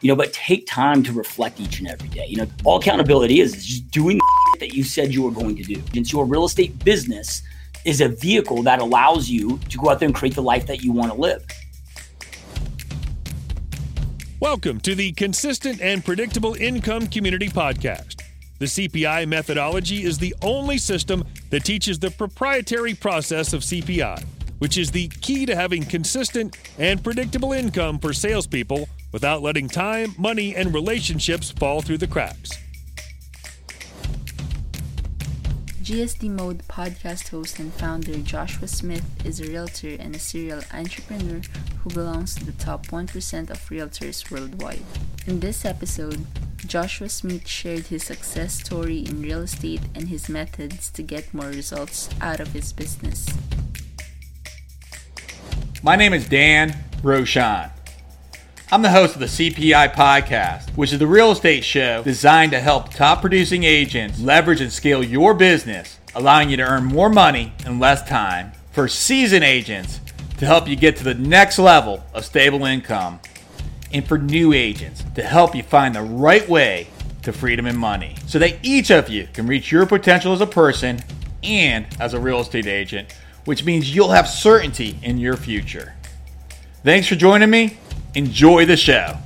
you know, but take time to reflect each and every day. You know, all accountability is, is just doing that you said you were going to do. And your real estate business is a vehicle that allows you to go out there and create the life that you want to live. Welcome to the Consistent and Predictable Income Community Podcast. The CPI methodology is the only system that teaches the proprietary process of CPI, which is the key to having consistent and predictable income for salespeople without letting time, money, and relationships fall through the cracks. GSD Mode podcast host and founder Joshua Smith is a realtor and a serial entrepreneur who belongs to the top 1% of realtors worldwide. In this episode, Joshua Smith shared his success story in real estate and his methods to get more results out of his business. My name is Dan Rochon. I'm the host of the CPI podcast, which is the real estate show designed to help top producing agents leverage and scale your business, allowing you to earn more money in less time. For seasoned agents to help you get to the next level of stable income, and for new agents to help you find the right way to freedom and money so that each of you can reach your potential as a person and as a real estate agent, which means you'll have certainty in your future. Thanks for joining me. Enjoy the show.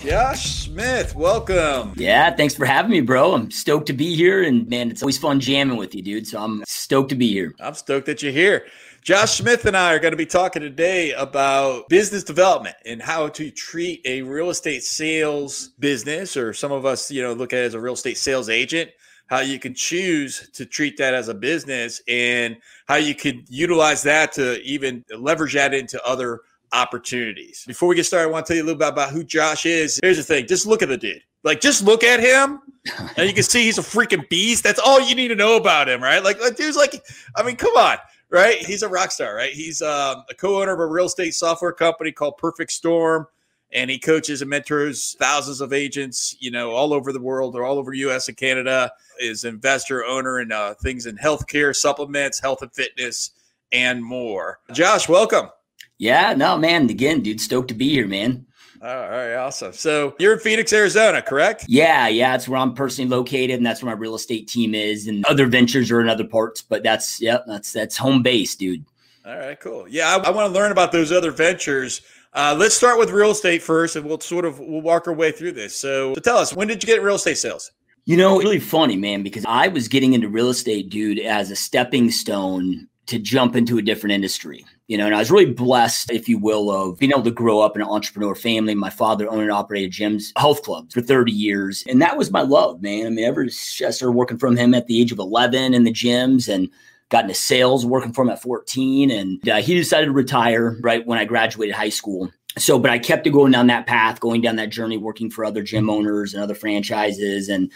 Josh Smith, welcome. Yeah, thanks for having me, bro. I'm stoked to be here. And man, it's always fun jamming with you, dude. So I'm stoked to be here. I'm stoked that you're here. Josh Smith and I are going to be talking today about business development and how to treat a real estate sales business, or some of us, you know, look at it as a real estate sales agent, how you can choose to treat that as a business and how you could utilize that to even leverage that into other opportunities. Before we get started, I want to tell you a little bit about who Josh is. Here's the thing just look at the dude. Like, just look at him, and you can see he's a freaking beast. That's all you need to know about him, right? Like, like dude's like, I mean, come on, right? He's a rock star, right? He's um, a co owner of a real estate software company called Perfect Storm. And he coaches and mentors thousands of agents, you know, all over the world or all over US and Canada. Is investor, owner, and uh, things in healthcare, supplements, health and fitness, and more. Josh, welcome. Yeah, no, man. Again, dude, stoked to be here, man. All right, awesome. So you're in Phoenix, Arizona, correct? Yeah, yeah. That's where I'm personally located, and that's where my real estate team is. And other ventures are in other parts, but that's yep, that's that's home base, dude. All right, cool. Yeah, I, I want to learn about those other ventures. Uh, let's start with real estate first, and we'll sort of we'll walk our way through this. So, so tell us, when did you get real estate sales? You know, really funny, man, because I was getting into real estate, dude, as a stepping stone to jump into a different industry. You know, and I was really blessed, if you will, of being able to grow up in an entrepreneur family. My father owned and operated gyms, health clubs for 30 years. And that was my love, man. I mean, ever since I started working from him at the age of 11 in the gyms and got into sales working for him at 14. And uh, he decided to retire right when I graduated high school. So, but I kept going down that path, going down that journey, working for other gym owners and other franchises. And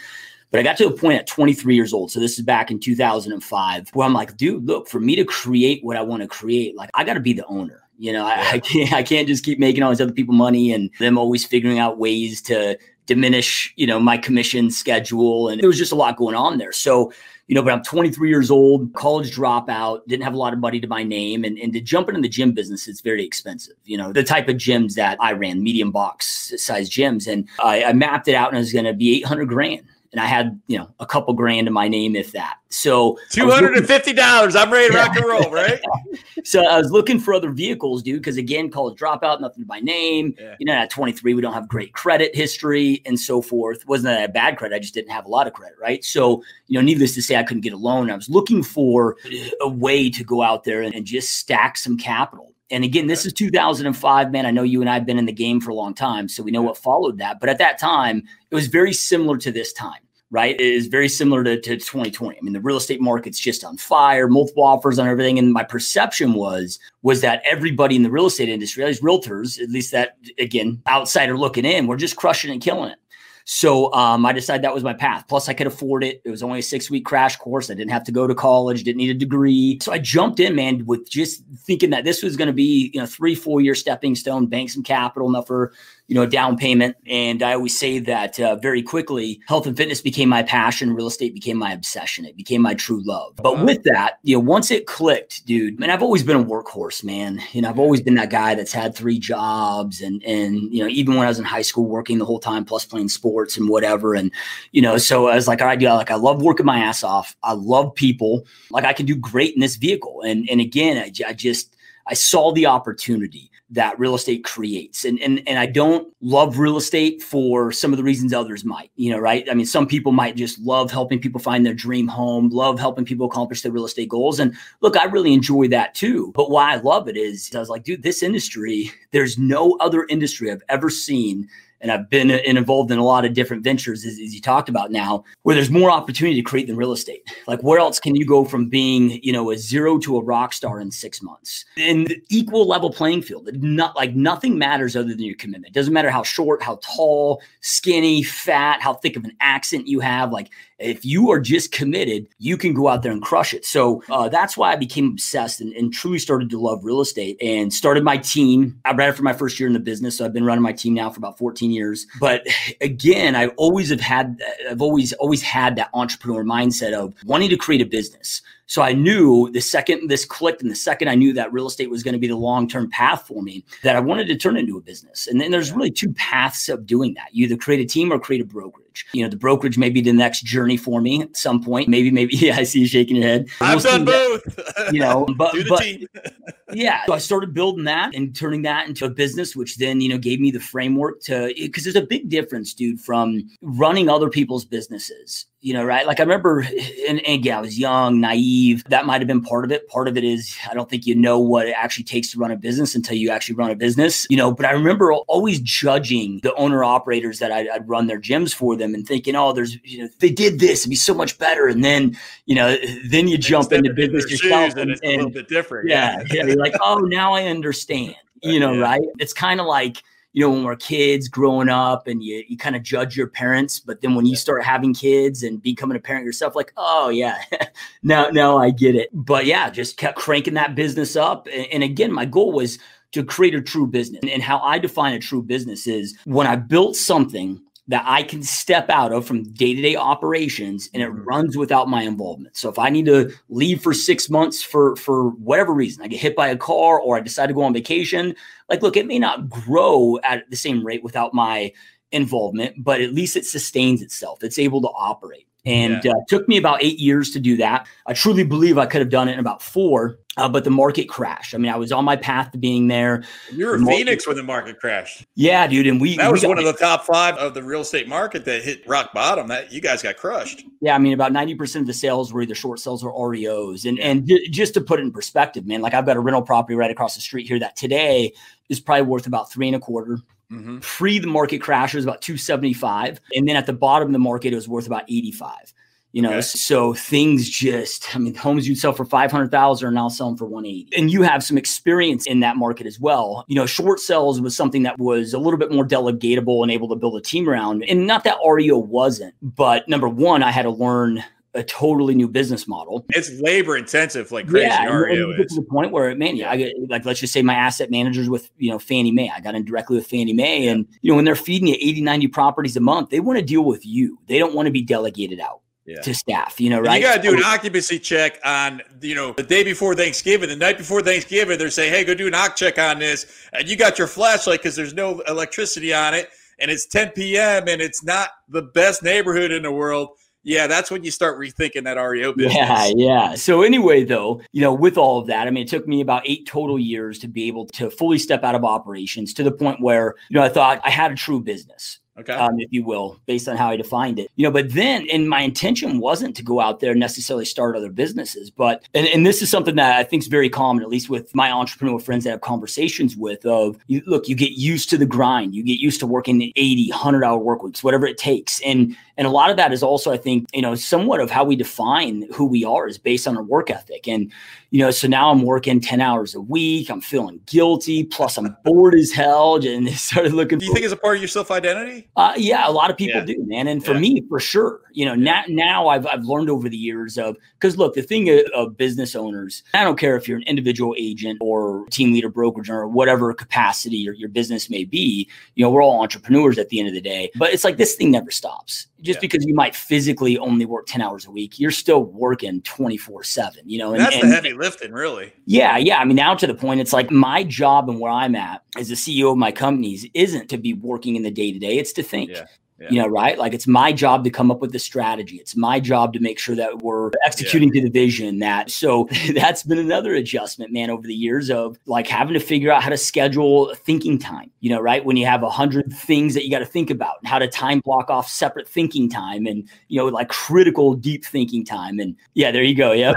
but I got to a point at 23 years old. So this is back in 2005 where I'm like, dude, look, for me to create what I want to create, like I got to be the owner. You know, I, I, can't I can't just keep making all these other people money and them always figuring out ways to diminish, you know, my commission schedule. And there was just a lot going on there. So, you know, but I'm 23 years old, college dropout, didn't have a lot of money to my name. And, and to jump into the gym business, it's very expensive. You know, the type of gyms that I ran, medium box size gyms. And I, I mapped it out and it was going to be 800 grand and I had you know a couple grand in my name, if that. So two hundred and fifty dollars. I'm ready to rock and roll, right? so I was looking for other vehicles, dude, because again, college dropout, nothing to my name. Yeah. You know, at 23, we don't have great credit history and so forth. wasn't that a bad credit? I just didn't have a lot of credit, right? So you know, needless to say, I couldn't get a loan. I was looking for a way to go out there and, and just stack some capital and again, this is 2005, man. I know you and I have been in the game for a long time, so we know what followed that. But at that time, it was very similar to this time, right? It is very similar to, to 2020. I mean, the real estate market's just on fire, multiple offers on everything. And my perception was was that everybody in the real estate industry, these realtors, at least that again, outsider looking in, were just crushing and killing it. So um, I decided that was my path. Plus, I could afford it. It was only a six week crash course. I didn't have to go to college, didn't need a degree. So I jumped in, man, with just thinking that this was going to be, you know, three, four year stepping stone, bank some capital enough for you know, down payment. And I always say that uh, very quickly, health and fitness became my passion. Real estate became my obsession. It became my true love. But wow. with that, you know, once it clicked, dude, man, I've always been a workhorse, man. You know, I've always been that guy that's had three jobs and, and, you know, even when I was in high school working the whole time, plus playing sports and whatever. And, you know, so I was like, all right, yeah, like I love working my ass off. I love people. Like I can do great in this vehicle. And, and again, I, I just, I saw the opportunity that real estate creates. And, and, and I don't love real estate for some of the reasons others might, you know, right? I mean, some people might just love helping people find their dream home, love helping people accomplish their real estate goals. And look, I really enjoy that too. But why I love it is I was like, dude, this industry, there's no other industry I've ever seen and I've been involved in a lot of different ventures, as, as, you talked about now, where there's more opportunity to create than real estate. Like, where else can you go from being, you know, a zero to a rock star in six months? In equal level playing field, not like nothing matters other than your commitment. It doesn't matter how short, how tall, skinny, fat, how thick of an accent you have. Like, if you are just committed, you can go out there and crush it. So uh, that's why I became obsessed and, and, truly started to love real estate and started my team. I ran it for my first year in the business. So I've been running my team now for about 14 years. But again, I always have had, I've always, always had that entrepreneur mindset of wanting to create a business. So I knew the second this clicked and the second I knew that real estate was going to be the long term path for me, that I wanted to turn into a business. And then there's really two paths of doing that. You either create a team or create a brokerage. You know, the brokerage may be the next journey for me at some point. Maybe, maybe, yeah, I see you shaking your head. I've done both. That, you know, but, but yeah. So I started building that and turning that into a business, which then, you know, gave me the framework to, because there's a big difference, dude, from running other people's businesses you know, right? Like I remember, and, and yeah, I was young, naive. That might have been part of it. Part of it is I don't think you know what it actually takes to run a business until you actually run a business, you know. But I remember always judging the owner operators that I'd, I'd run their gyms for them and thinking, oh, there's, you know, they did this, it'd be so much better. And then, you know, then you jump into business yourself, and, it's a little bit different. Yeah, yeah, you're like, oh, now I understand. You know, yeah. right? It's kind of like you know, when we're kids growing up and you, you kind of judge your parents, but then when you start having kids and becoming a parent yourself, like, oh yeah, now, now I get it. But yeah, just kept cranking that business up. And, and again, my goal was to create a true business. And how I define a true business is when I built something that I can step out of from day to day operations and it mm-hmm. runs without my involvement. So if I need to leave for six months for for whatever reason, I get hit by a car or I decide to go on vacation, like look, it may not grow at the same rate without my involvement, but at least it sustains itself. It's able to operate. And yeah. uh, took me about eight years to do that. I truly believe I could have done it in about four, uh, but the market crashed. I mean, I was on my path to being there. You were Phoenix when the market crashed. Yeah, dude. And we that we was one of the top five of the real estate market that hit rock bottom. That you guys got crushed. Yeah, I mean, about ninety percent of the sales were either short sales or REOs. And and just to put it in perspective, man, like I've got a rental property right across the street here that today is probably worth about three and a quarter. Mm-hmm. Pre the market crash, it was about 275. And then at the bottom of the market, it was worth about 85. You know, okay. so things just, I mean, homes you'd sell for 500,000 are now selling for 180. And you have some experience in that market as well. You know, short sales was something that was a little bit more delegatable and able to build a team around. And not that REO wasn't, but number one, I had to learn a totally new business model. It's labor intensive, like crazy. Yeah, REO to the point where, man, yeah, I get, like let's just say my asset managers with you know Fannie Mae. I got in directly with Fannie Mae, and you know when they're feeding you 80, 90 properties a month, they want to deal with you. They don't want to be delegated out yeah. to staff, you know, right? And you got to do an occupancy check on, you know, the day before Thanksgiving, the night before Thanksgiving, they're saying, hey, go do an occ check on this. And you got your flashlight because there's no electricity on it. And it's 10 p.m. and it's not the best neighborhood in the world. Yeah, that's when you start rethinking that REO business. Yeah, yeah. So anyway, though, you know, with all of that, I mean, it took me about eight total years to be able to fully step out of operations to the point where, you know, I thought I had a true business okay. um, if you will, based on how I defined it. You know, but then, and my intention wasn't to go out there and necessarily start other businesses, but and, and this is something that I think is very common, at least with my entrepreneur friends that I have conversations with. Of you, look, you get used to the grind, you get used to working 80, 100 hour work weeks, whatever it takes, and and a lot of that is also, I think, you know, somewhat of how we define who we are is based on our work ethic. And, you know, so now I'm working 10 hours a week. I'm feeling guilty. Plus, I'm bored as hell. And started looking. Do you for- think it's a part of your self identity? say? Uh, yeah, a lot of people Yeah. do, man. And for Yeah. me, for sure, you know, now, now I've, I've learned over the years of, because look, the thing of, of business owners, I don't care if you're an individual agent or team leader, brokerage, or whatever capacity your, your business may be, you know, we're all entrepreneurs at the end of the day. But it's like this thing never stops. Just Yeah. because you might physically only work 10 hours a week, you're still working 24 7, you know, and, That's and- the heavy lifting, really. yeah, yeah. I mean, now to the point, it's like my job and where I'm at as the CEO of my companies isn't to be working in the day to day. It's to think. Yeah, yeah. You know, right? Like it's my job to come up with the strategy. It's my job to make sure that we're executing to the vision. That so that's been another adjustment, man, over the years of like having to figure out how to schedule thinking time. You know, right? When you have a hundred things that you got to think about, and how to time block off separate thinking time, and you know, like critical deep thinking time. And yeah, there you go. Yeah.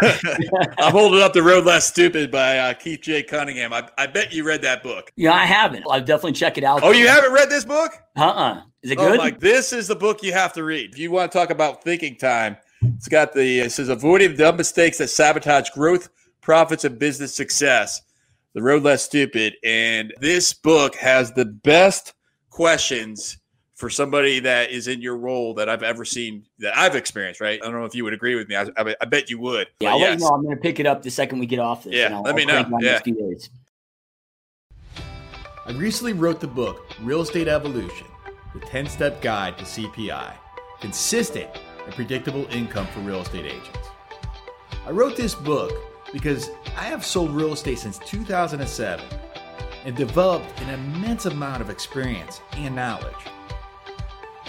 I'm holding up the road less stupid by uh, Keith J. Cunningham. I, I bet you read that book. Yeah, I haven't. I'll definitely check it out. Oh, you haven't read this book? Uh-uh. Is it Oh good? my! This is the book you have to read. If you want to talk about thinking time, it's got the it says avoiding dumb mistakes that sabotage growth, profits, and business success. The road less stupid, and this book has the best questions for somebody that is in your role that I've ever seen that I've experienced. Right? I don't know if you would agree with me. I, I, I bet you would. yeah, I'll let yes. you know. I'm going to pick it up the second we get off this. Yeah, let I'll me know. Yeah. next few days. I recently wrote the book Real Estate Evolution The 10 Step Guide to CPI Consistent and Predictable Income for Real Estate Agents. I wrote this book because I have sold real estate since 2007 and developed an immense amount of experience and knowledge.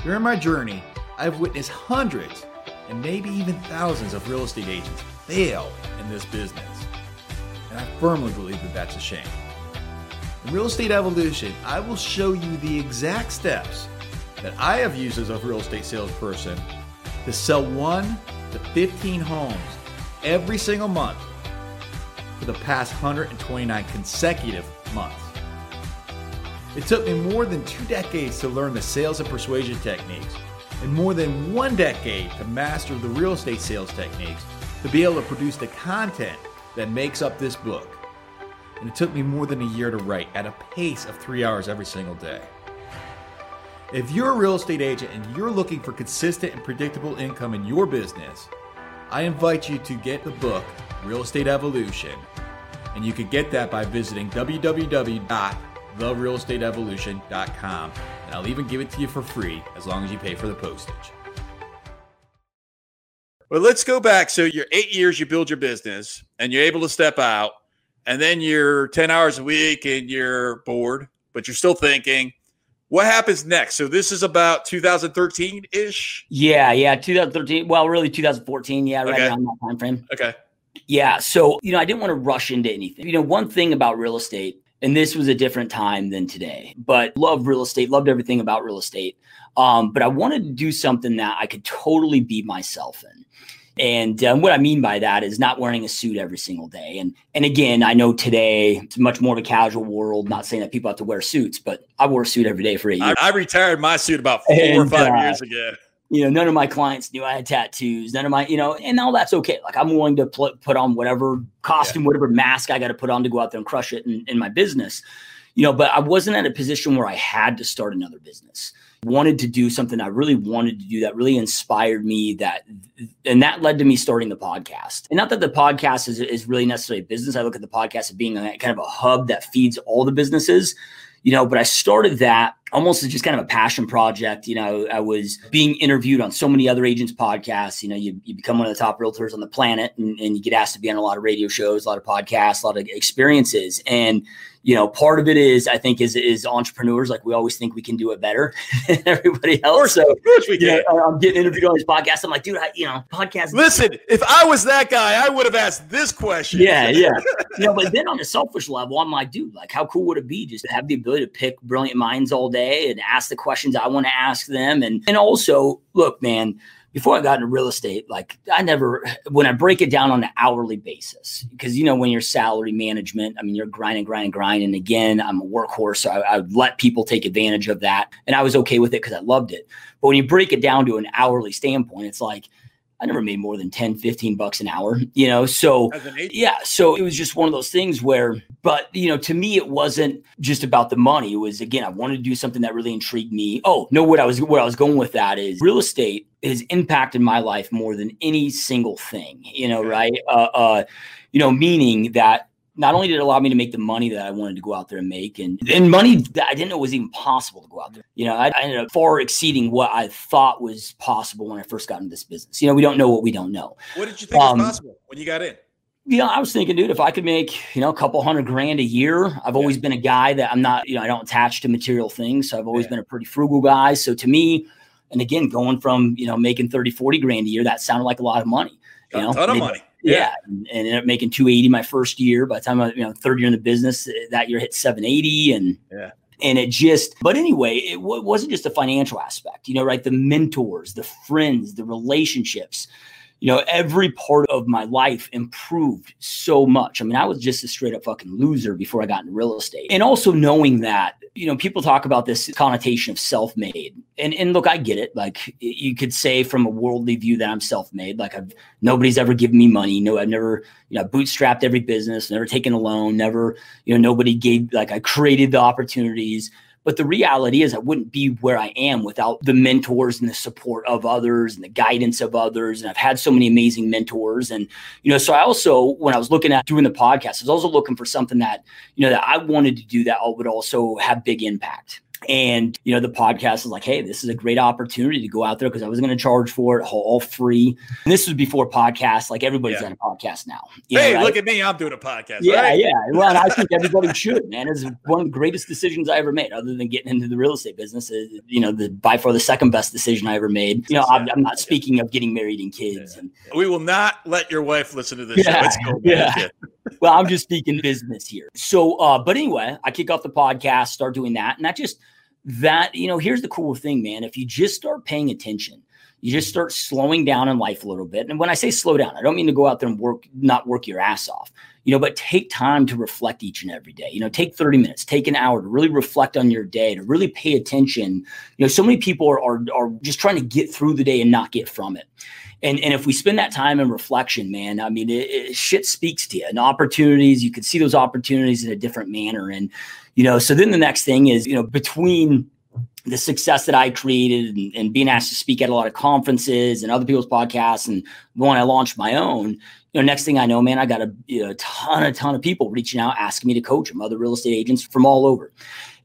During my journey, I've witnessed hundreds and maybe even thousands of real estate agents fail in this business. And I firmly believe that that's a shame. In Real Estate Evolution, I will show you the exact steps that I have used as a real estate salesperson to sell 1 to 15 homes every single month for the past 129 consecutive months. It took me more than two decades to learn the sales and persuasion techniques, and more than one decade to master the real estate sales techniques to be able to produce the content that makes up this book and it took me more than a year to write at a pace of three hours every single day. If you're a real estate agent and you're looking for consistent and predictable income in your business, I invite you to get the book Real Estate Evolution, and you can get that by visiting www.therealestateevolution.com, and I'll even give it to you for free as long as you pay for the postage. Well, let's go back. So you're eight years, you build your business, and you're able to step out, and then you're 10 hours a week and you're bored, but you're still thinking. What happens next? So this is about 2013 ish. Yeah, yeah. 2013. Well, really 2014. Yeah, right Okay. around that time frame. Okay. Yeah. So, you know, I didn't want to rush into anything. You know, one thing about real estate, and this was a different time than today, but loved real estate, loved everything about real estate. Um, but I wanted to do something that I could totally be myself in. And um, what I mean by that is not wearing a suit every single day. And and again, I know today it's much more of a casual world. Not saying that people have to wear suits, but I wore a suit every day for eight years. I, I retired my suit about four or five uh, years ago. you know, none of my clients knew I had tattoos. None of my, you know, and all that's okay. Like I'm willing to pl- put on whatever costume, whatever mask I got to put on to go out there and crush it in, in my business, you know. But I wasn't at a position where I had to start another business. Wanted to do something I really wanted to do that really inspired me. That and that led to me starting the podcast. And not that the podcast is, is really necessarily a business. I look at the podcast as being a, kind of a hub that feeds all the businesses you know but i started that almost as just kind of a passion project you know i was being interviewed on so many other agents podcasts you know you, you become one of the top realtors on the planet and, and you get asked to be on a lot of radio shows a lot of podcasts a lot of experiences and you know part of it is i think is is entrepreneurs like we always think we can do it better than everybody else so Of course we can. know, i'm getting interviewed on this podcast i'm like dude I, you know podcast Listen, if I was that guy, I would have asked this question. yeah, yeah. You know, but then on a selfish level, I'm like, dude, like, how cool would it be just to have the ability to pick brilliant minds all day and ask the questions I want to ask them? And and also, look, man, before I got into real estate, like I never when I break it down on an hourly basis, because you know, when you're salary management, I mean you're grinding, grinding, grinding. And again, I'm a workhorse, so I, I let people take advantage of that. And I was okay with it because I loved it. But when you break it down to an hourly standpoint, it's like I never made more than 10, 15 bucks an hour, you know? So, yeah. So it was just one of those things where, but, you know, to me, it wasn't just about the money. It was, again, I wanted to do something that really intrigued me. Oh, no, what I was, where I was going with that is real estate has impacted my life more than any single thing, you know, right? Uh, uh, you know, meaning that not only did it allow me to make the money that I wanted to go out there and make, and, and money that I didn't know was even possible to go out there. You know, I, I, ended up far exceeding what I thought was possible when I first got into this business. You know, we don't know what we don't know. What did you think um, was possible when you got in? Yeah, you know, I was thinking, dude, if I could make, you know, a couple hundred grand a year, I've always yeah. been a guy that I'm not, you know, I don't attach to material things. So I've always yeah. been a pretty frugal guy. So to me, and again, going from, you know, making 30, 40 grand a year, that sounded like a lot of money. You know, a ton of money yeah. And, and, ended up making 280 my first year. By the time I, you know, third year in the business, eh, that year hit 780, and yeah. And it just, but anyway, it w- wasn't just the financial aspect, you know, right? The mentors, the friends, the relationships, you know, every part of my life improved so much. I mean, I was just a straight up fucking loser before I got into real estate. And also knowing that, you know, people talk about this connotation of self made. And, and look, I get it. Like you could say from a worldly view that I'm self made. Like I've, nobody's ever given me money. No, I've never, you know, bootstrapped every business, never taken a loan, never, you know, nobody gave, like I created the opportunities. But the reality is, I wouldn't be where I am without the mentors and the support of others and the guidance of others. And I've had so many amazing mentors. And, you know, so I also, when I was looking at doing the podcast, I was also looking for something that, you know, that I wanted to do that would also have big impact. And, you know, the podcast is like, hey, this is a great opportunity to go out there because I was going to charge for it all free. And this was before podcasts. Like everybody's yeah. on a podcast now. Hey, know, right? look at me. I'm doing a podcast. Yeah, right? yeah. Well, and I think everybody should, man. It's one of the greatest decisions I ever made, other than getting into the real estate business. You know, the by far the second best decision I ever made. You know, I'm, I'm not speaking of getting married and kids. Yeah. And, we will not let your wife listen to this yeah, show. yeah. well, I'm just speaking business here. So, uh, but anyway, I kick off the podcast, start doing that, and that just – that you know here's the cool thing man. If you just start paying attention you just start slowing down in life a little bit. And when i say slow down i don't mean to go out there and work not work your ass off you know but take time to reflect each and every day. You know take 30 minutes take an hour to really reflect on your day to really pay attention. You know so many people are, are, are just trying to get through the day and not get from it and, and if we spend that time in reflection, man, I mean, it, it, shit speaks to you and opportunities. You can see those opportunities in a different manner. And, you know, so then the next thing is, you know, between the success that I created and, and, being asked to speak at a lot of conferences and other people's podcasts and when I launched my own, you know, next thing I know, man, I got a, you know, ton, a ton of people reaching out, asking me to coach them, other real estate agents from all over.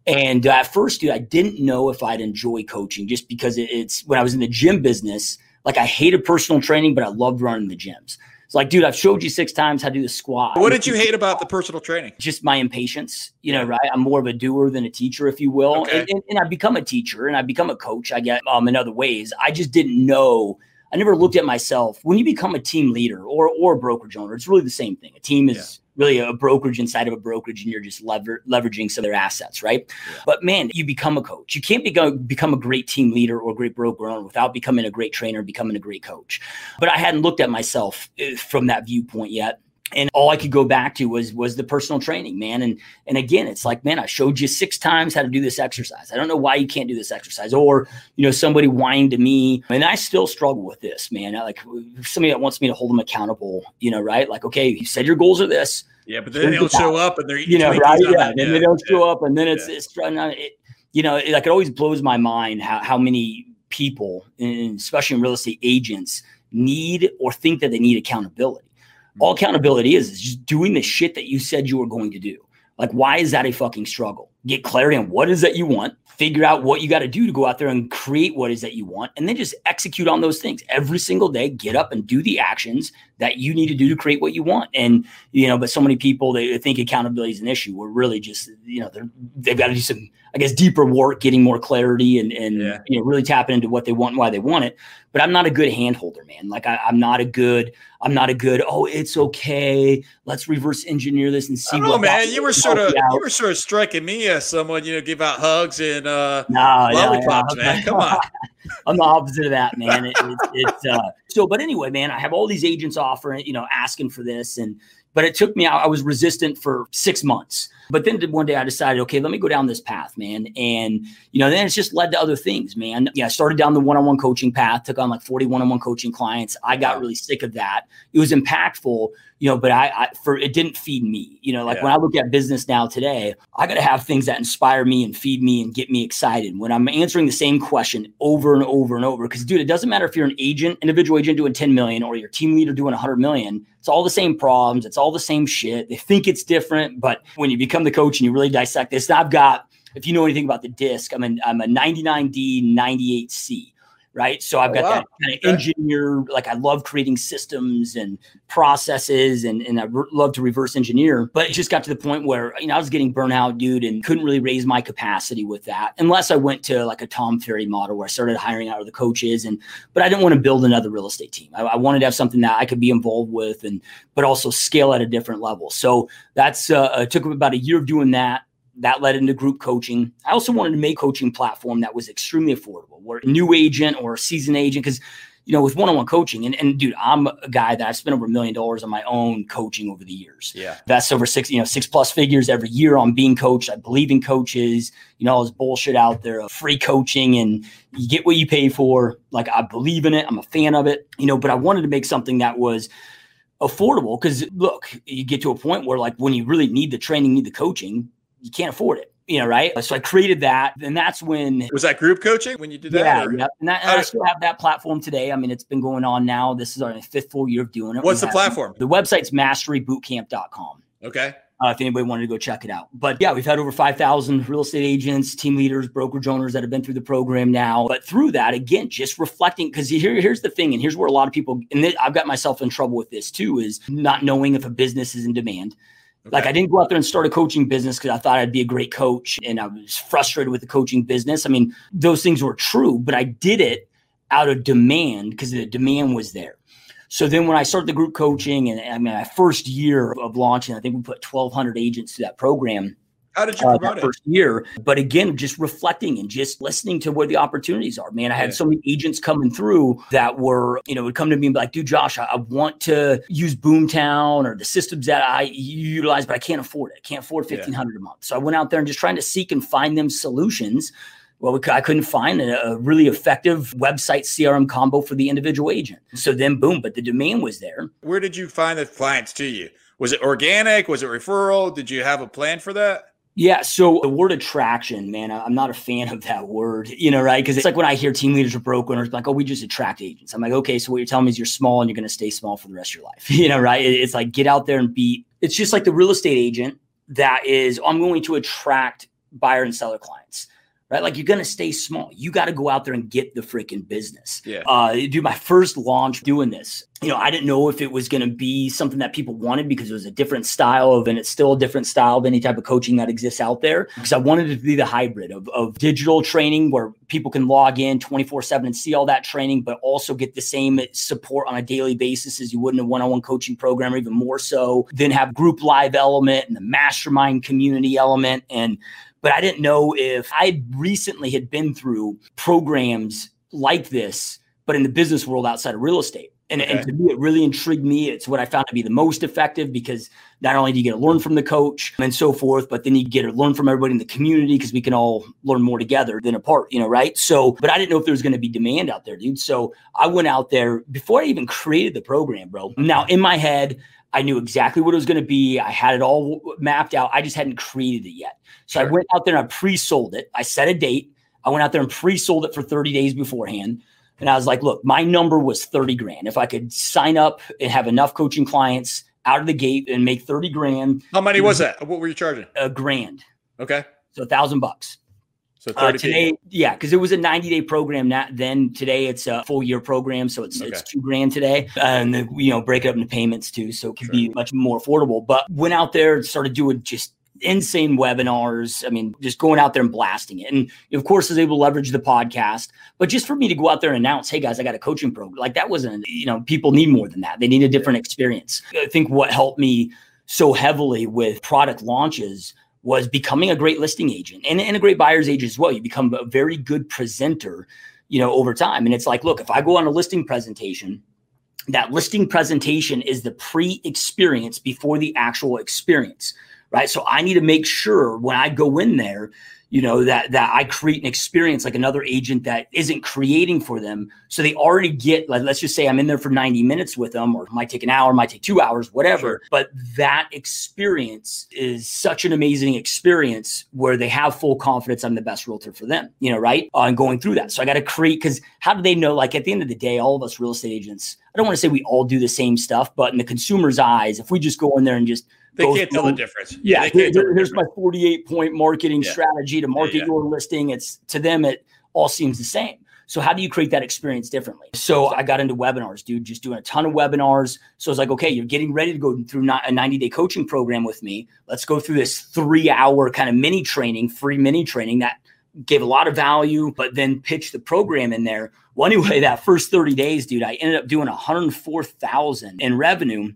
And uh, at first, dude, I didn't know if I'd enjoy coaching just because it's when I was in the gym business, like I hated personal training, but I loved running the gyms. It's like, dude, I've showed you six times how to do the squat. What did you hate about the personal training? Just my impatience, you know, right? I'm more of a doer than a teacher, if you will. Okay. And, and, and I become a teacher and I become a coach, I get um, in other ways. I just didn't know. I never looked at myself. When you become a team leader or or a brokerage owner, it's really the same thing. A team is really a brokerage inside of a brokerage and you're just lever- leveraging some of their assets, right? Yeah. But man, you become a coach. You can't become, become a great team leader or a great broker owner without becoming a great trainer, becoming a great coach. But I hadn't looked at myself eh, from that viewpoint yet and all I could go back to was was the personal training, man. And and again, it's like, man, I showed you six times how to do this exercise. I don't know why you can't do this exercise. Or you know, somebody whined to me, and I still struggle with this, man. I, like somebody that wants me to hold them accountable, you know, right? Like, okay, you said your goals are this. Yeah, but then they don't show up, and they're you know, right? Yeah, and yeah, they don't show up, and then it's yeah. it's it, you know, it, like it always blows my mind how how many people, and especially in real estate agents, need or think that they need accountability all accountability is is just doing the shit that you said you were going to do. Like, why is that a fucking struggle? Get clarity on what is that you want, figure out what you got to do to go out there and create what is that you want, and then just execute on those things every single day. Get up and do the actions that you need to do to create what you want. And you know, but so many people they think accountability is an issue. We're really just you know they've got to do some I guess deeper work, getting more clarity, and and yeah. you know really tapping into what they want and why they want it. But I'm not a good handholder, man. Like I, am not a good. I'm not a good. Oh, it's okay. Let's reverse engineer this and see. What man. You were sort of you were sort of striking me as someone you know give out hugs and uh, no, lollipops, yeah, yeah. man. Come on. I'm the opposite of that, man. It, it, it's uh, so. But anyway, man, I have all these agents offering, you know, asking for this, and but it took me. I was resistant for six months But then one day I decided, okay, let me go down this path, man. And, you know, then it's just led to other things, man. Yeah, I started down the one on one coaching path, took on like 40 one on one coaching clients. I got really sick of that. It was impactful you know, but I, I, for it didn't feed me. You know, like yeah. when I look at business now today, I got to have things that inspire me and feed me and get me excited. When I'm answering the same question over and over and over, because dude, it doesn't matter if you're an agent, individual agent doing 10 million, or your team leader doing 100 million. It's all the same problems. It's all the same shit. They think it's different, but when you become the coach and you really dissect this, I've got. If you know anything about the DISC, I'm, a 99D, 98C right? So I've oh, got oh, wow. that kind of engineer, like I love creating systems and processes and, and I re- love to reverse engineer. But it just got to the point where, you know, I was getting burnout, dude, and couldn't really raise my capacity with that unless I went to like a Tom Ferry model where I started hiring out of the coaches. And, but I didn't want to build another real estate team. I, I wanted to have something that I could be involved with and, but also scale at a different level. So that's, uh, it took about a year of doing that that led into group coaching. I also wanted to make coaching platform that was extremely affordable, where a new agent or a seasoned agent, because you know, with one-on-one coaching, and, and dude, I'm a guy that I've spent over a million dollars on my own coaching over the years. Yeah. That's over six, you know, six plus figures every year on being coached. I believe in coaches, you know, all this bullshit out there of free coaching and you get what you pay for. Like I believe in it. I'm a fan of it, you know, but I wanted to make something that was affordable because look, you get to a point where like when you really need the training, need the coaching, you can't afford it you know, right? So I created that, and that's when was that group coaching when you did that. Yeah, yeah. And, that, and I still have that platform today. I mean, it's been going on now. This is our fifth full year of doing it. What's we the platform? The website's masterybootcamp.com. Okay. Uh, if anybody wanted to go check it out. But yeah, we've had over 5,000 real estate agents, team leaders, brokerage owners that have been through the program now. But through that, again, just reflecting, because here, here's the thing, and here's where a lot of people, and I've got myself in trouble with this too, is not knowing if a business is in demand. Okay. Like I didn't go out there and start a coaching business because I thought I'd be a great coach and I was frustrated with the coaching business. I mean, those things were true, but I did it out of demand because the demand was there. So then when I started the group coaching and I mean my first year of launching, I think we put 1200 agents to that program. How did you uh, promote it? First year, but again, just reflecting and just listening to where the opportunities are. Man, I had yeah. so many agents coming through that were, you know, would come to me and be like, "Dude, Josh, I, I want to use Boomtown or the systems that I utilize, but I can't afford it. I can't afford fifteen hundred yeah. a month." So I went out there and just trying to seek and find them solutions well, I couldn't find a, really effective website CRM combo for the individual agent. So then, boom, but the demand was there. Where did you find the clients to you? Was it organic? Was it referral? Did you have a plan for that? Yeah. So the word attraction, man, I'm not a fan of that word, you know, right? Because it's like when I hear team leaders or broker owners like, oh, we just attract agents. I'm like, okay, so what you're telling me is you're small and you're going to stay small for the rest of your life, you know, right? It's like get out there and beat. It's just like the real estate agent that is, I'm going to attract buyer and seller clients right? Like you're going to stay small. You got to go out there and get the freaking business. Yeah. Uh, do my first launch doing this. You know, I didn't know if it was going to be something that people wanted because it was a different style of, and it's still a different style of any type of coaching that exists out there. Because I wanted it to be the hybrid of, of digital training where people can log in 24 7 and see all that training, but also get the same support on a daily basis as you would in a one on one coaching program, or even more so. Then have group live element and the mastermind community element. And but I didn't know if I recently had been through programs like this, but in the business world outside of real estate. And, okay. and to me, it really intrigued me. It's what I found to be the most effective because not only do you get to learn from the coach and so forth, but then you get to learn from everybody in the community because we can all learn more together than apart, you know, right? So, but I didn't know if there was going to be demand out there, dude. So I went out there before I even created the program, bro. Now, in my head, I knew exactly what it was going to be. I had it all mapped out. I just hadn't created it yet. So sure. I went out there and I pre-sold it. I set a date. I went out there and pre-sold it for 30 days beforehand. And I was like, look, my number was 30 grand. If I could sign up and have enough coaching clients out of the gate and make 30 grand. How many was that? What were you charging? A grand. Okay. So a thousand bucks. So uh, today, yeah, because it was a 90 day program. Not then today it's a full year program, so it's okay. it's two grand today, and then, you know break it up into payments too, so it can sure. be much more affordable. But went out there and started doing just insane webinars. I mean, just going out there and blasting it, and of course, was able to leverage the podcast. But just for me to go out there and announce, "Hey guys, I got a coaching program," like that wasn't. You know, people need more than that. They need a different experience. I think what helped me so heavily with product launches was becoming a great listing agent and, and a great buyer's agent as well. You become a very good presenter, you know, over time. And it's like, look, if I go on a listing presentation, that listing presentation is the pre experience before the actual experience right? So I need to make sure when I go in there, you know that that I create an experience like another agent that isn't creating for them. So they already get like let's just say I'm in there for 90 minutes with them, or might take an hour, might take two hours, whatever. But that experience is such an amazing experience where they have full confidence I'm the best realtor for them, you know, right? Uh, going through that. So I got to create because how do they know? Like at the end of the day, all of us real estate agents, I don't want to say we all do the same stuff, but in the consumer's eyes, if we just go in there and just they can't tell the difference. Yeah, yeah there, there's my 48 point marketing yeah. strategy to market yeah, your listing. It's to them, it all seems the same. So how do you create that experience differently? So I got into webinars, dude, just doing a ton of webinars. So I was like, okay, you're getting ready to go through a 90 day coaching program with me. Let's go through this three hour kind of mini training, free mini training that gave a lot of value, but then pitch the program in there. Well, anyway, that first 30 days, dude, I ended up doing 104,000 in revenue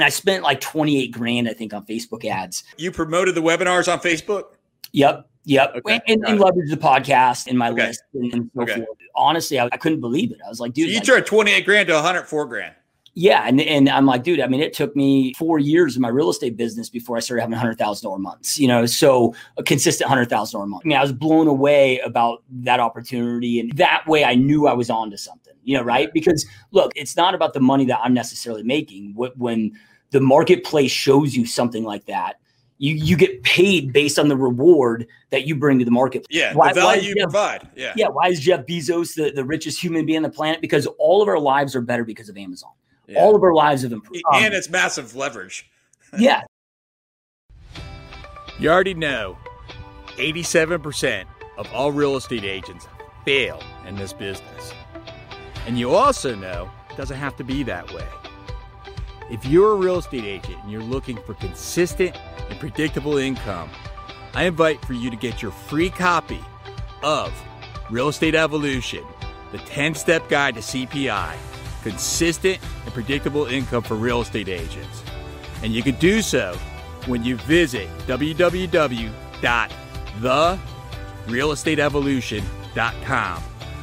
and I spent like 28 grand, I think, on Facebook ads. You promoted the webinars on Facebook? Yep. Yep. Okay. And, and leveraged the podcast in my okay. list and, and so okay. forth. Honestly, I, I, couldn't believe it. I was like, dude, so you like, turned 28 grand to 104 grand. Yeah. And, and I'm like, dude, I mean, it took me four years in my real estate business before I started having $100,000 months, you know, so a consistent $100,000 a month. I mean, I was blown away about that opportunity. And that way I knew I was on to something, you know, right? Because look, it's not about the money that I'm necessarily making. When the marketplace shows you something like that, you you get paid based on the reward that you bring to the market. Yeah, why, the value you Jeff, provide. Yeah, yeah. Why is Jeff Bezos the, the richest human being on the planet? Because all of our lives are better because of Amazon. Yeah. All of our lives have improved, and um, it's massive leverage. yeah. You already know, eighty-seven percent of all real estate agents fail in this business, and you also know it doesn't have to be that way. If you're a real estate agent and you're looking for consistent and predictable income, I invite for you to get your free copy of Real Estate Evolution, the 10 step guide to CPI, consistent and predictable income for real estate agents. And you can do so when you visit www.therealestateevolution.com.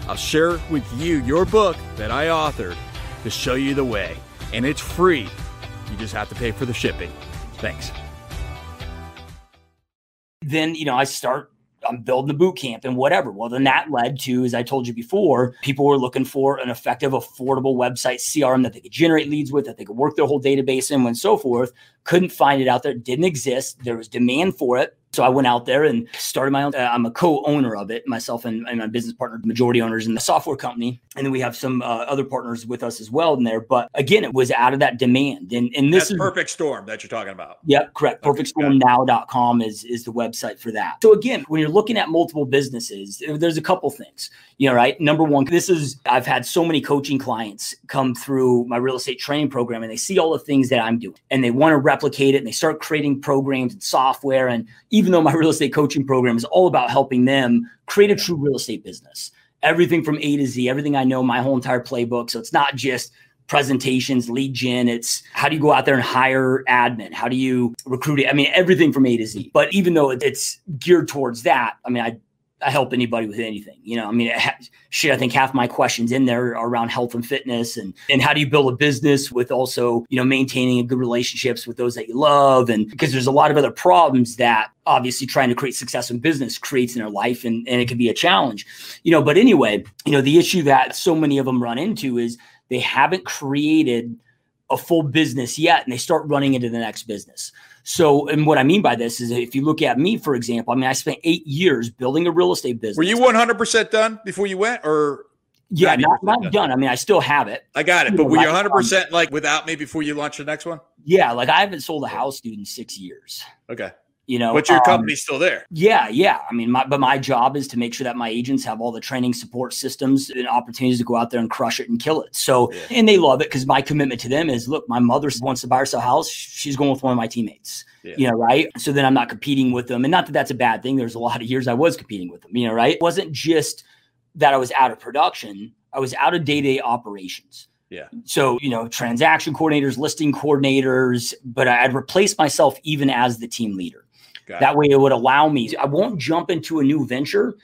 I'll share with you your book that I authored to show you the way and it's free. You just have to pay for the shipping. Thanks. Then, you know, I start I'm building the boot camp and whatever. Well, then that led to, as I told you before, people were looking for an effective, affordable website CRM that they could generate leads with, that they could work their whole database in, and so forth. Couldn't find it out there. Didn't exist. There was demand for it. So I went out there and started my own. Uh, I'm a co-owner of it, myself and, and, my business partner, majority owners in the software company, and then we have some uh, other partners with us as well in there. But again, it was out of that demand, and and this That's is perfect storm that you're talking about. Yep, correct. Okay, Perfectstormnow.com is is the website for that. So again, when you're looking at multiple businesses, there's a couple things. You know, right? Number one, this is I've had so many coaching clients come through my real estate training program, and they see all the things that I'm doing, and they want to replicate it, and they start creating programs and software, and even though my real estate coaching program is all about helping them create a true real estate business, everything from A to Z, everything I know, my whole entire playbook. So it's not just presentations, lead gen. It's how do you go out there and hire admin? How do you recruit it? I mean, everything from A to Z. Mm-hmm. But even though it's geared towards that, I mean, I I help anybody with anything. You know, I mean, shit, I think half my questions in there are around health and fitness and, and how do you build a business with also, you know, maintaining good relationships with those that you love. And because there's a lot of other problems that obviously trying to create success in business creates in their life and, and it can be a challenge, you know, but anyway, you know, the issue that so many of them run into is they haven't created a full business yet and they start running into the next business. So, and what I mean by this is if you look at me, for example, I mean, I spent eight years building a real estate business. Were you 100% done before you went or? Yeah, not, not done. done. I mean, I still have it. I got it. But were you 100% like without me before you launch the next one? Yeah. Like I haven't sold a house, dude, in six years. Okay you know but your um, company's still there. Yeah yeah. I mean my, but my job is to make sure that my agents have all the training support systems and opportunities to go out there and crush it and kill it. So yeah. and they love it because my commitment to them is look my mother wants to buy herself a house. She's going with one of my teammates yeah. you know right? So then i'm not competing with them. And not that that's a bad thing. There's a lot of years i was competing with them you know right? It wasn't just that i was out of production. I was out of day-to-day operations. Yeah. So, you know, transaction coordinators, listing coordinators, but I'd replace myself even as the team leader. Got that it. way it would allow me, I won't jump into a new venture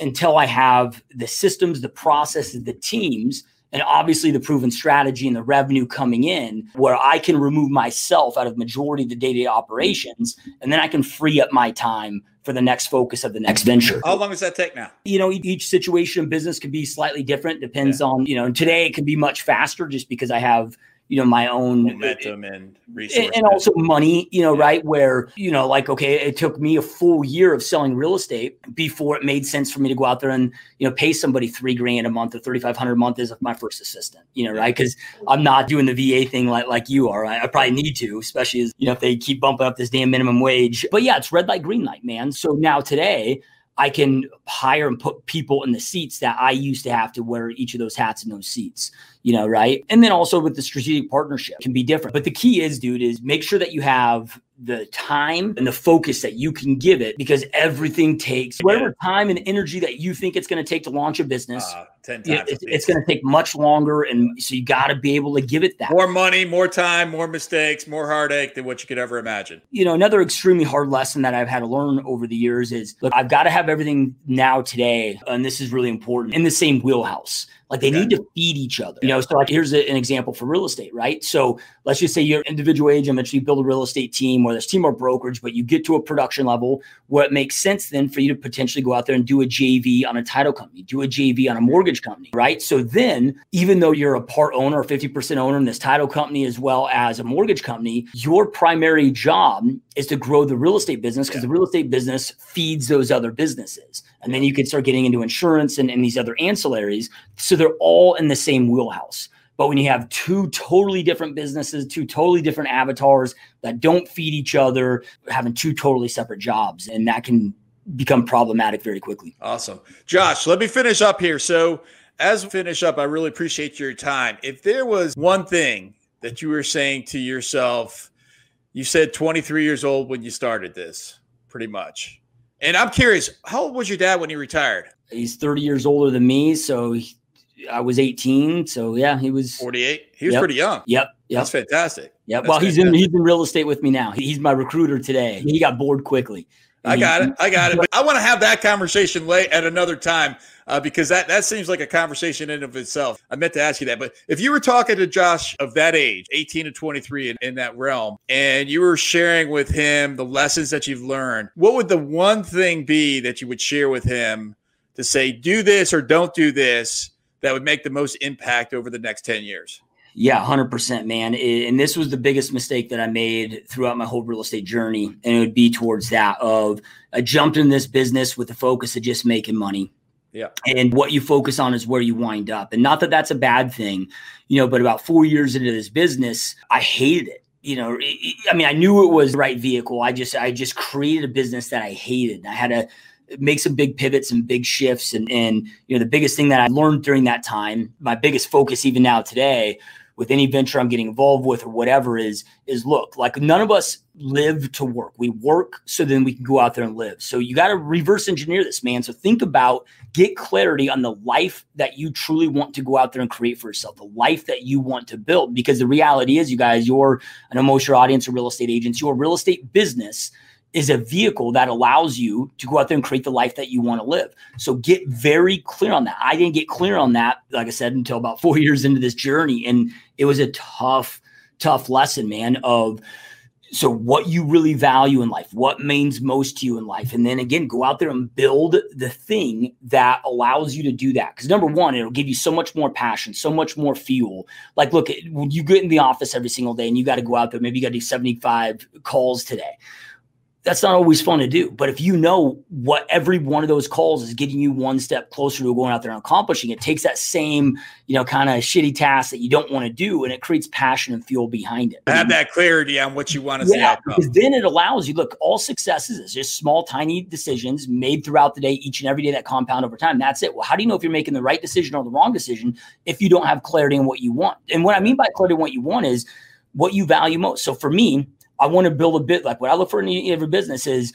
until I have the systems, the processes, the teams, and obviously the proven strategy and the revenue coming in where I can remove myself out of majority of the day-to-day operations and then I can free up my time for the next focus of the next venture. How long does that take now? You know, each situation in business can be slightly different. Depends yeah. on, you know, today it could be much faster just because I have you know my own uh, momentum and resources and also money you know yeah. right where you know like okay it took me a full year of selling real estate before it made sense for me to go out there and you know pay somebody three grand a month or 3500 a month as my first assistant you know right? Because i'm not doing the va thing like like you are. I, I probably need to especially as you know if they keep bumping up this damn minimum wage. But yeah it's red light green light man. So now today I can hire and put people in the seats that I used to have to wear each of those hats in those seats, you know, right? And then also with the strategic partnership can be different. But the key is, dude, is make sure that you have the time and the focus that you can give it because everything takes whatever time and energy that you think it's going to take to launch a business. Uh, 10 times. It's, it's going to take much longer. And so you got to be able to give it that. More money, more time, more mistakes, more heartache than what you could ever imagine. You know, another extremely hard lesson that I've had to learn over the years is look, I've got to have everything now today. And this is really important in the same wheelhouse. Like they okay. need to feed each other. You know, so like here's a, an example for real estate, right? So let's just say you're an individual agent, eventually build a real estate team, whether it's team or brokerage, but you get to a production level where it makes sense then for you to potentially go out there and do a JV on a title company, do a JV on a mortgage company, right? So then, even though you're a part owner or 50% owner in this title company as well as a mortgage company, your primary job is to grow the real estate business because yeah. the real estate business feeds those other businesses. And then you can start getting into insurance and, and these other ancillaries. So they're all in the same wheelhouse. But when you have two totally different businesses, two totally different avatars that don't feed each other, having two totally separate jobs, and that can become problematic very quickly. Awesome. Josh, let me finish up here. So, as we finish up, I really appreciate your time. If there was one thing that you were saying to yourself, you said 23 years old when you started this, pretty much. And I'm curious, how old was your dad when he retired? He's 30 years older than me. So he, I was 18. So yeah, he was 48. He was yep. pretty young. Yep. Yep. That's fantastic. Yeah. Well, he's in he's in real estate with me now. He's my recruiter today. He got bored quickly. I got it. I got it. But I want to have that conversation late at another time uh, because that that seems like a conversation in of itself. I meant to ask you that, but if you were talking to Josh of that age, 18 to 23 in, in that realm, and you were sharing with him the lessons that you've learned, what would the one thing be that you would share with him to say, do this or don't do this that would make the most impact over the next 10 years? Yeah, 100%, man. And this was the biggest mistake that I made throughout my whole real estate journey. And it would be towards that of I jumped in this business with the focus of just making money. Yeah. And what you focus on is where you wind up. And not that that's a bad thing, you know, but about four years into this business, I hated it. You know, I mean, I knew it was the right vehicle. I just, I just created a business that I hated. I had to make some big pivots and big shifts. And, and, you know, the biggest thing that I learned during that time, my biggest focus even now today with any venture I'm getting involved with or whatever is is look like none of us live to work. We work so then we can go out there and live. So you got to reverse engineer this, man. So think about get clarity on the life that you truly want to go out there and create for yourself, the life that you want to build. Because the reality is, you guys, you're an emotional audience of real estate agents, your real estate business is a vehicle that allows you to go out there and create the life that you want to live. So get very clear on that. I didn't get clear on that, like I said, until about four years into this journey. And it was a tough, tough lesson, man, of so what you really value in life, what means most to you in life. And then again, go out there and build the thing that allows you to do that. Because number one, it'll give you so much more passion, so much more fuel. Like, look, when you get in the office every single day and you got to go out there, maybe you got to do 75 calls today that's not always fun to do. But if you know what every one of those calls is getting you one step closer to going out there and accomplishing, it takes that same, you know, kind of shitty task that you don't want to do and it creates passion and fuel behind it. Have that clarity on what you want to yeah, see Because then it allows you, look, all successes is just small, tiny decisions made throughout the day, each and every day that compound over time. That's it. Well, how do you know if you're making the right decision or the wrong decision if you don't have clarity on what you want? And what I mean by clarity on what you want is what you value most. So for me, I want to build a bit like what I look for in every business is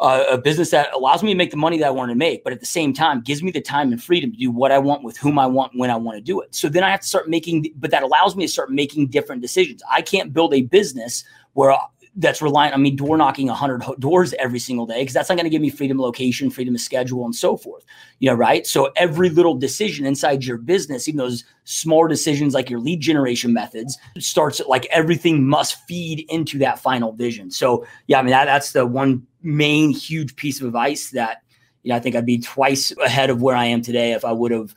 uh, a business that allows me to make the money that I want to make, but at the same time gives me the time and freedom to do what I want with whom I want when I want to do it. So then I have to start making, but that allows me to start making different decisions. I can't build a business where that's reliant on me door knocking 100 doors every single day because that's not going to give me freedom of location, freedom of schedule, and so forth. You know, right? So every little decision inside your business, even those small decisions like your lead generation methods, starts like everything must feed into that final vision. So yeah, I mean that, that's the one main huge piece of advice that you know I think I'd be twice ahead of where I am today if I would have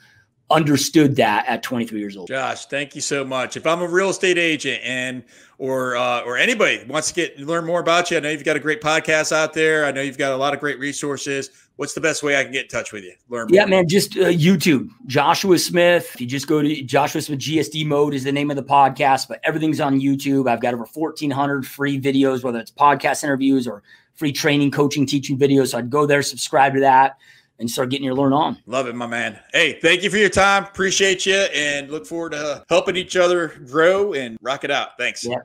understood that at 23 years old. Josh, thank you so much. If I'm a real estate agent and or uh, or anybody wants to get learn more about you, I know you've got a great podcast out there. I know you've got a lot of great resources. What's the best way I can get in touch with you? Learn more. Yeah, man, just uh, YouTube, Joshua Smith. If you just go to Joshua Smith GSD Mode is the name of the podcast, but everything's on YouTube. I've got over 1,400 free videos, whether it's podcast interviews or free training, coaching, teaching videos. So I'd go there, subscribe to that and start getting your learn on. Love it, my man. Hey, thank you for your time. Appreciate you and look forward to uh, helping each other grow and rock it out. Thanks. Yeah.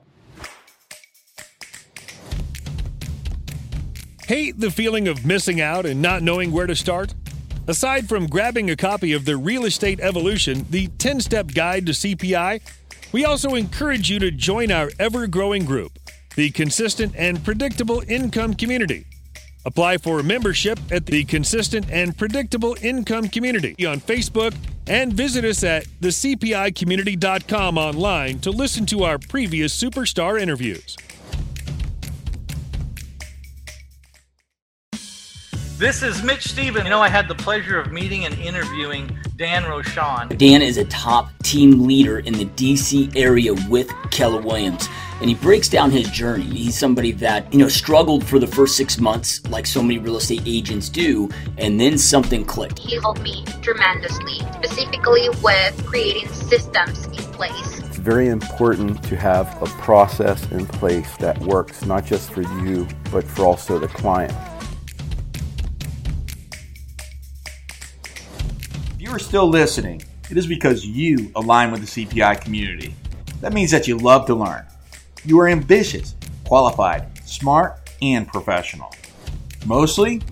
Hate the feeling of missing out and not knowing where to start? Aside from grabbing a copy of the Real Estate Evolution, the 10 step guide to CPI, we also encourage you to join our ever growing group, the Consistent and Predictable Income Community. Apply for a membership at the Consistent and Predictable Income Community on Facebook and visit us at thecpicommunity.com online to listen to our previous superstar interviews. This is Mitch Stevens. You know, I had the pleasure of meeting and interviewing Dan Rochon. Dan is a top team leader in the DC area with Keller Williams. And he breaks down his journey. He's somebody that, you know, struggled for the first six months, like so many real estate agents do, and then something clicked. He helped me tremendously, specifically with creating systems in place. It's very important to have a process in place that works not just for you, but for also the client. If you are still listening, it is because you align with the CPI community. That means that you love to learn. You are ambitious, qualified, smart, and professional. Mostly,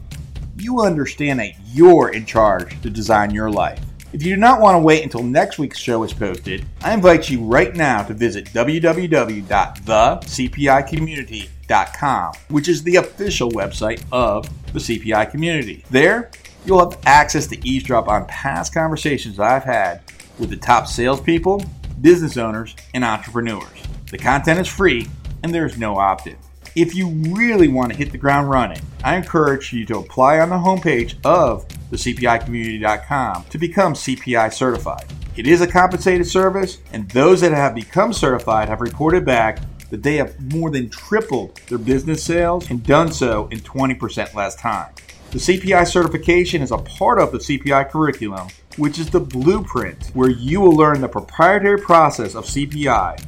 you understand that you're in charge to design your life. If you do not want to wait until next week's show is posted, I invite you right now to visit www.thecpicommunity.com, which is the official website of the CPI community. There, You'll have access to eavesdrop on past conversations I've had with the top salespeople, business owners, and entrepreneurs. The content is free and there's no opt in. If you really want to hit the ground running, I encourage you to apply on the homepage of thecpicommunity.com to become CPI certified. It is a compensated service, and those that have become certified have reported back that they have more than tripled their business sales and done so in 20% less time. The CPI certification is a part of the CPI curriculum, which is the blueprint where you will learn the proprietary process of CPI,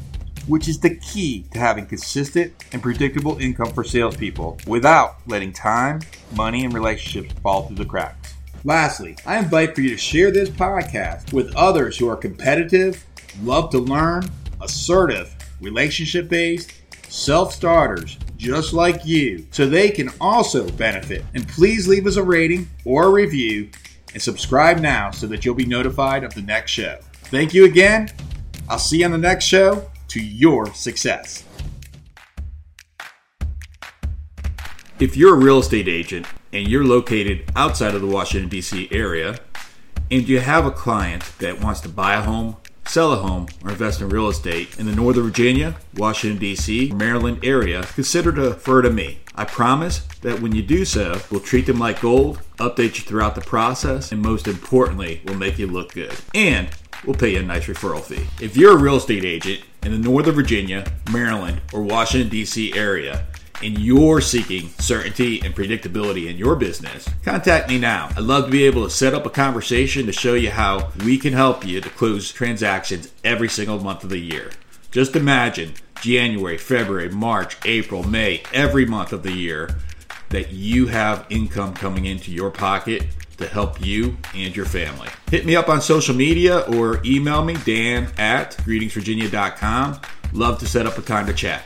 which is the key to having consistent and predictable income for salespeople without letting time, money, and relationships fall through the cracks. Lastly, I invite for you to share this podcast with others who are competitive, love to learn, assertive, relationship based, self starters just like you so they can also benefit. And please leave us a rating or a review and subscribe now so that you'll be notified of the next show. Thank you again. I'll see you on the next show to your success. If you're a real estate agent and you're located outside of the Washington, D.C. area, and you have a client that wants to buy a home, sell a home, or invest in real estate in the Northern Virginia, Washington, D.C., Maryland area, consider to refer to me. I promise that when you do so, we'll treat them like gold, update you throughout the process, and most importantly, we'll make you look good. And we'll pay you a nice referral fee. If you're a real estate agent in the Northern Virginia, Maryland, or Washington, D.C. area, and you're seeking certainty and predictability in your business, contact me now. I'd love to be able to set up a conversation to show you how we can help you to close transactions every single month of the year. Just imagine January, February, March, April, May, every month of the year that you have income coming into your pocket to help you and your family. Hit me up on social media or email me, dan at greetingsvirginia.com. Love to set up a time to chat.